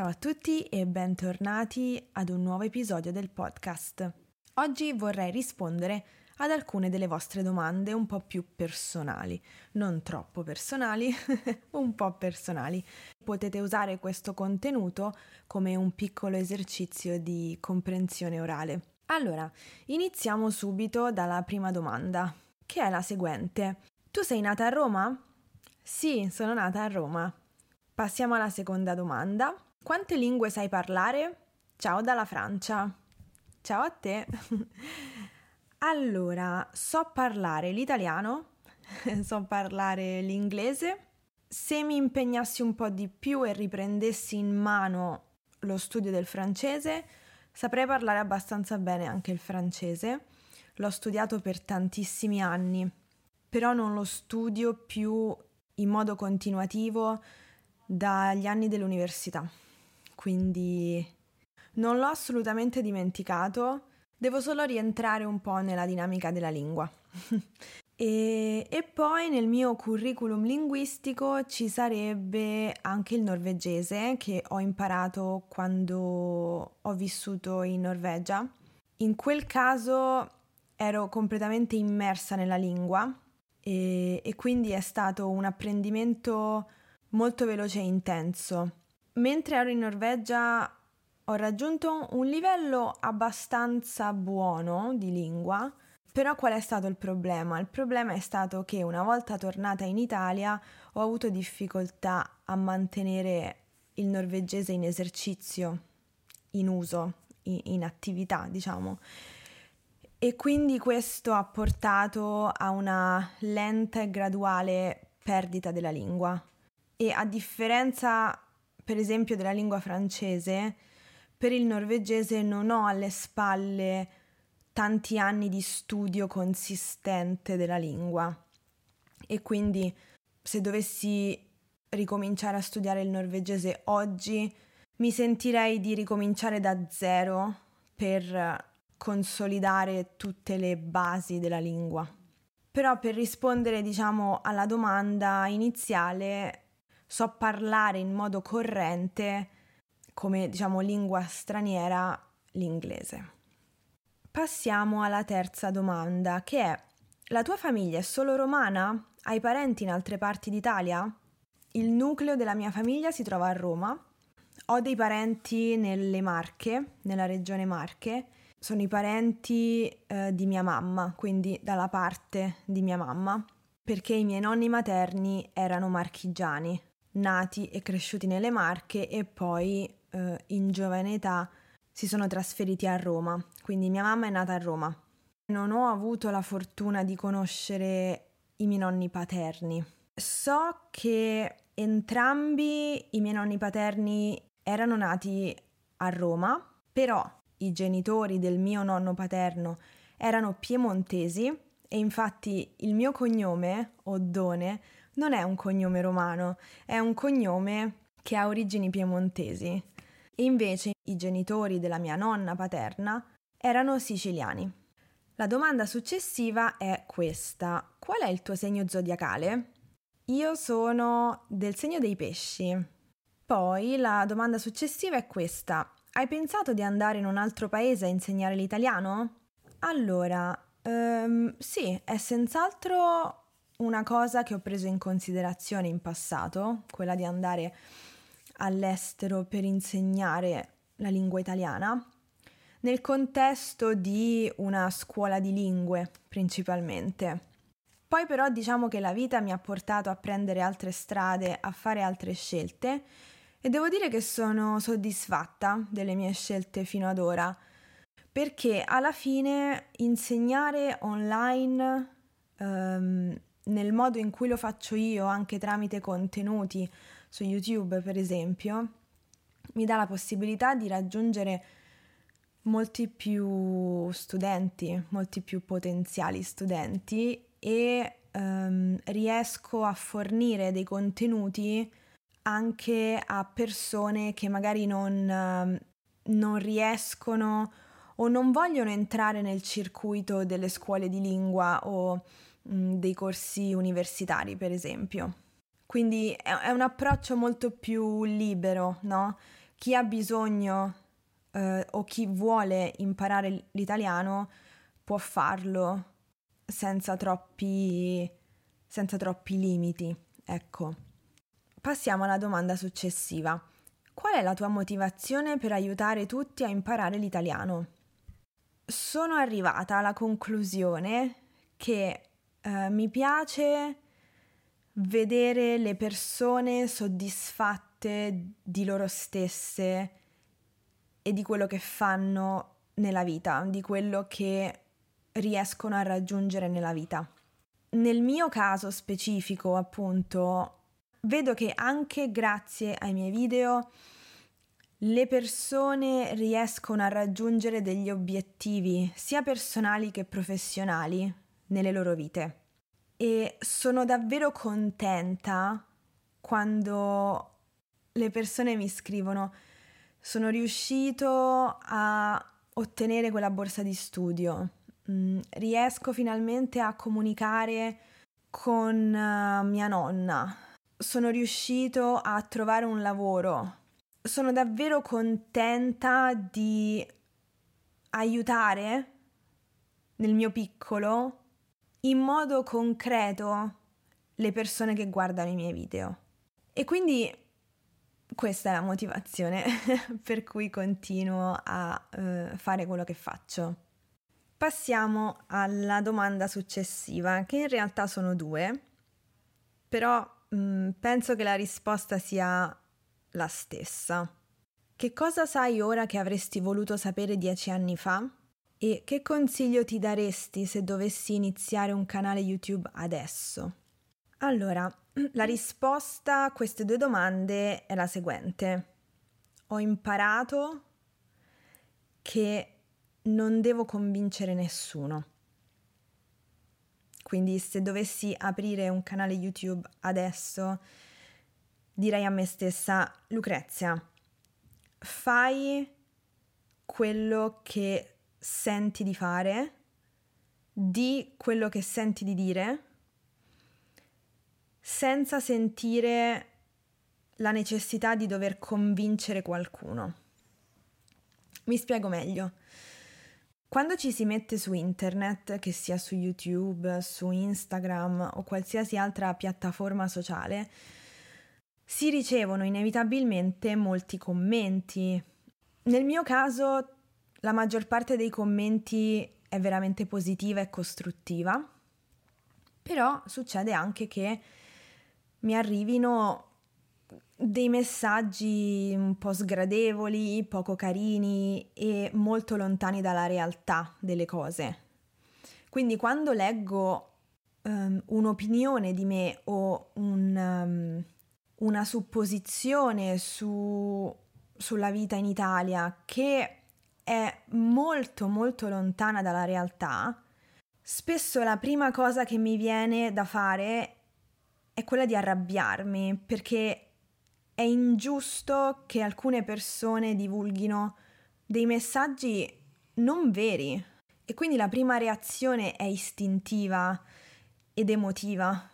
Ciao a tutti e bentornati ad un nuovo episodio del podcast. Oggi vorrei rispondere ad alcune delle vostre domande un po' più personali, non troppo personali, un po' personali. Potete usare questo contenuto come un piccolo esercizio di comprensione orale. Allora, iniziamo subito dalla prima domanda, che è la seguente. Tu sei nata a Roma? Sì, sono nata a Roma. Passiamo alla seconda domanda. Quante lingue sai parlare? Ciao dalla Francia. Ciao a te. Allora, so parlare l'italiano, so parlare l'inglese. Se mi impegnassi un po' di più e riprendessi in mano lo studio del francese, saprei parlare abbastanza bene anche il francese. L'ho studiato per tantissimi anni, però non lo studio più in modo continuativo dagli anni dell'università. Quindi non l'ho assolutamente dimenticato Devo solo rientrare un po' nella dinamica della lingua. e, e, poi nel mio curriculum linguistico ci sarebbe anche il norvegese che ho imparato quando ho vissuto in Norvegia. In quel caso ero completamente immersa nella lingua e, e quindi è stato un apprendimento molto veloce e intenso. Mentre ero in Norvegia ho raggiunto un livello abbastanza buono di lingua, però qual è stato il problema? Il problema è stato che una volta tornata in Italia ho avuto difficoltà a mantenere il norvegese in esercizio, in uso, in, in attività, diciamo. E quindi questo ha portato a una lenta e graduale perdita della lingua. E a differenza, per esempio, della lingua francese, per il norvegese non ho alle spalle tanti anni di studio consistente della lingua e quindi se dovessi ricominciare a studiare il norvegese oggi mi sentirei di ricominciare da zero per consolidare tutte le basi della lingua. Però per rispondere, diciamo, alla domanda iniziale, so parlare in modo corrente come diciamo lingua straniera l'inglese. Passiamo alla terza domanda, che è la tua famiglia è solo romana? Hai parenti in altre parti d'Italia? Il nucleo della mia famiglia si trova a Roma. Ho dei parenti nelle Marche, nella regione Marche. Sono i parenti eh, di mia mamma, quindi dalla parte di mia mamma, perché i miei nonni materni erano marchigiani, nati e cresciuti nelle Marche e poi eh, in giovane età si sono trasferiti a Roma, quindi mia mamma è nata a Roma. Non ho avuto la fortuna di conoscere i miei nonni paterni. So che entrambi i miei nonni paterni erano nati a Roma, però i genitori del mio nonno paterno erano piemontesi e infatti il mio cognome, Oddone, non è un cognome romano, è un cognome che ha origini piemontesi e invece i genitori della mia nonna paterna erano siciliani. La domanda successiva è questa. Qual è il tuo segno zodiacale? Io sono del segno dei pesci. Poi la domanda successiva è questa. Hai pensato di andare in un altro paese a insegnare l'italiano? Allora, um, sì, è senz'altro una cosa che ho preso in considerazione in passato, quella di andare all'estero per insegnare la lingua italiana, nel contesto di una scuola di lingue principalmente. Poi però diciamo che la vita mi ha portato a prendere altre strade, a fare altre scelte e devo dire che sono soddisfatta delle mie scelte fino ad ora, perché alla fine insegnare online um, nel modo in cui lo faccio io, anche tramite contenuti su YouTube per esempio, mi dà la possibilità di raggiungere molti più studenti, molti più potenziali studenti e um, riesco a fornire dei contenuti anche a persone che magari non, uh, non riescono o non vogliono entrare nel circuito delle scuole di lingua o mh, dei corsi universitari, per esempio. Quindi è, è un approccio molto più libero, no? chi ha bisogno eh, o chi vuole imparare l'italiano può farlo senza troppi, senza troppi limiti. Ecco. Passiamo alla domanda successiva. Qual è la tua motivazione per aiutare tutti a imparare l'italiano? Sono arrivata alla conclusione che eh, mi piace vedere le persone soddisfatte di loro stesse e di quello che fanno nella vita, di quello che riescono a raggiungere nella vita. Nel mio caso specifico, appunto, vedo che anche grazie ai miei video le persone riescono a raggiungere degli obiettivi sia personali che professionali nelle loro vite. E sono davvero contenta quando le persone mi scrivono sono riuscito a ottenere quella borsa di studio, mm, riesco finalmente a comunicare con uh, mia nonna, sono riuscito a trovare un lavoro. Sono davvero contenta di aiutare nel mio piccolo in modo concreto le persone che guardano i miei video. E quindi questa è la motivazione per cui continuo a uh, fare quello che faccio. Passiamo alla domanda successiva, che in realtà sono due, però mh, mm, penso che la risposta sia la stessa. Che cosa sai ora che avresti voluto sapere dieci anni fa? E che consiglio ti daresti se dovessi iniziare un canale YouTube adesso? Allora, la risposta a queste due domande è la seguente. Ho imparato che non devo convincere nessuno. Quindi se dovessi aprire un canale YouTube adesso, direi a me stessa, Lucrezia, fai quello che senti di fare, di quello che senti di dire senza sentire la necessità di dover convincere qualcuno. Mi spiego meglio. Quando ci si mette su internet, che sia su YouTube, su Instagram o qualsiasi altra piattaforma sociale, si ricevono inevitabilmente molti commenti. Nel mio caso, la maggior parte dei commenti è veramente positiva e costruttiva, però succede anche che mi arrivino dei messaggi un po' sgradevoli, poco carini e molto lontani dalla realtà delle cose. Quindi quando leggo um, un'opinione di me o un, um, una supposizione su, sulla vita in Italia che è molto molto lontana dalla realtà, spesso la prima cosa che mi viene da fare è quella di arrabbiarmi perché è ingiusto che alcune persone divulghino dei messaggi non veri. E quindi la prima reazione è istintiva ed emotiva.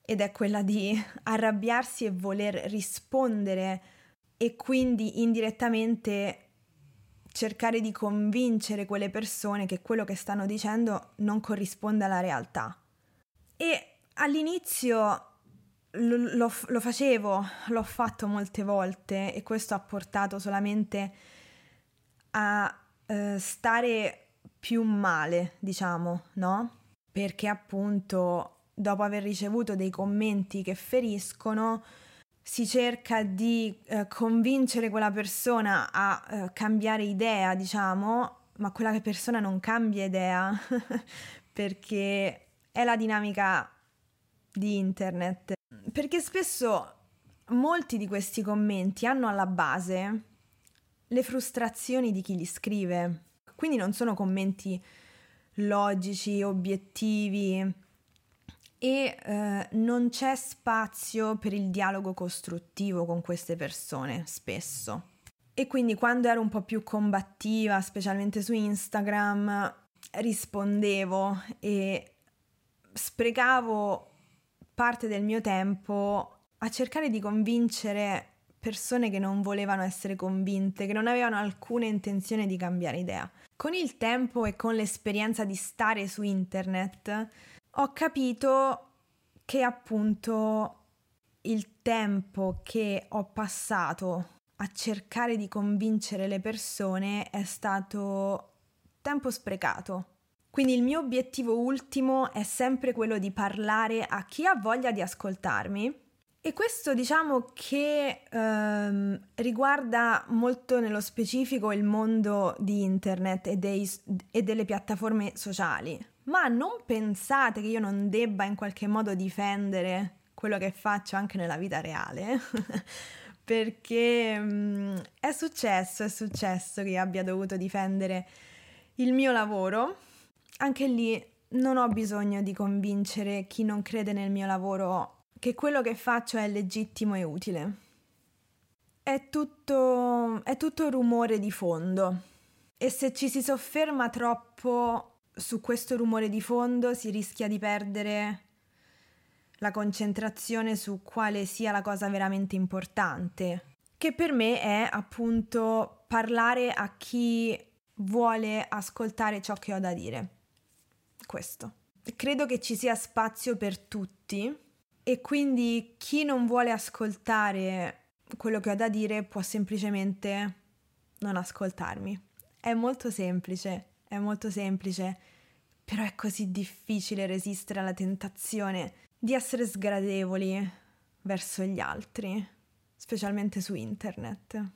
Ed è quella di arrabbiarsi e voler rispondere e quindi indirettamente cercare di convincere quelle persone che quello che stanno dicendo non corrisponde alla realtà. E All'inizio lo, lo, lo, facevo, l'ho fatto molte volte e questo ha portato solamente a eh, stare più male, diciamo, no? Perché appunto dopo aver ricevuto dei commenti che feriscono, si cerca di eh, convincere quella persona a eh, cambiare idea, diciamo, ma quella persona non cambia idea perché è la dinamica di internet, perché spesso molti di questi commenti hanno alla base le frustrazioni di chi li scrive, quindi non sono commenti logici, obiettivi e eh, non c'è spazio per il dialogo costruttivo con queste persone spesso. E quindi quando ero un po' più combattiva, specialmente su Instagram, rispondevo e sprecavo parte del mio tempo a cercare di convincere persone che non volevano essere convinte, che non avevano alcuna intenzione di cambiare idea. Con il tempo e con l'esperienza di stare su internet ho capito che appunto il tempo che ho passato a cercare di convincere le persone è stato tempo sprecato. Quindi il mio obiettivo ultimo è sempre quello di parlare a chi ha voglia di ascoltarmi e questo diciamo che ehm, riguarda molto nello specifico il mondo di internet e, dei, e delle piattaforme sociali. Ma non pensate che io non debba in qualche modo difendere quello che faccio anche nella vita reale. Perché mh, mm, è successo, è successo che abbia dovuto difendere il mio lavoro, anche lì non ho bisogno di convincere chi non crede nel mio lavoro che quello che faccio è legittimo e utile. È tutto, è tutto rumore di fondo e se ci si sofferma troppo su questo rumore di fondo si rischia di perdere la concentrazione su quale sia la cosa veramente importante, che per me è appunto parlare a chi vuole ascoltare ciò che ho da dire. Questo. Credo che ci sia spazio per tutti e quindi chi non vuole ascoltare quello che ho da dire può semplicemente non ascoltarmi. È molto semplice, è molto semplice, però è così difficile resistere alla tentazione di essere sgradevoli verso gli altri, specialmente su internet.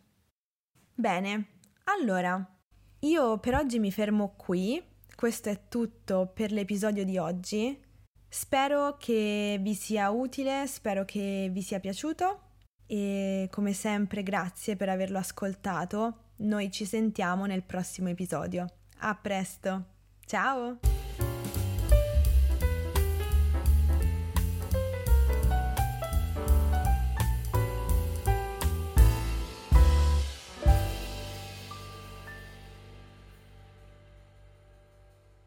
Bene, allora io per oggi mi fermo qui, questo è tutto per l'episodio di oggi. Spero che vi sia utile, spero che vi sia piaciuto e come sempre grazie per averlo ascoltato. Noi ci sentiamo nel prossimo episodio. A presto. Ciao!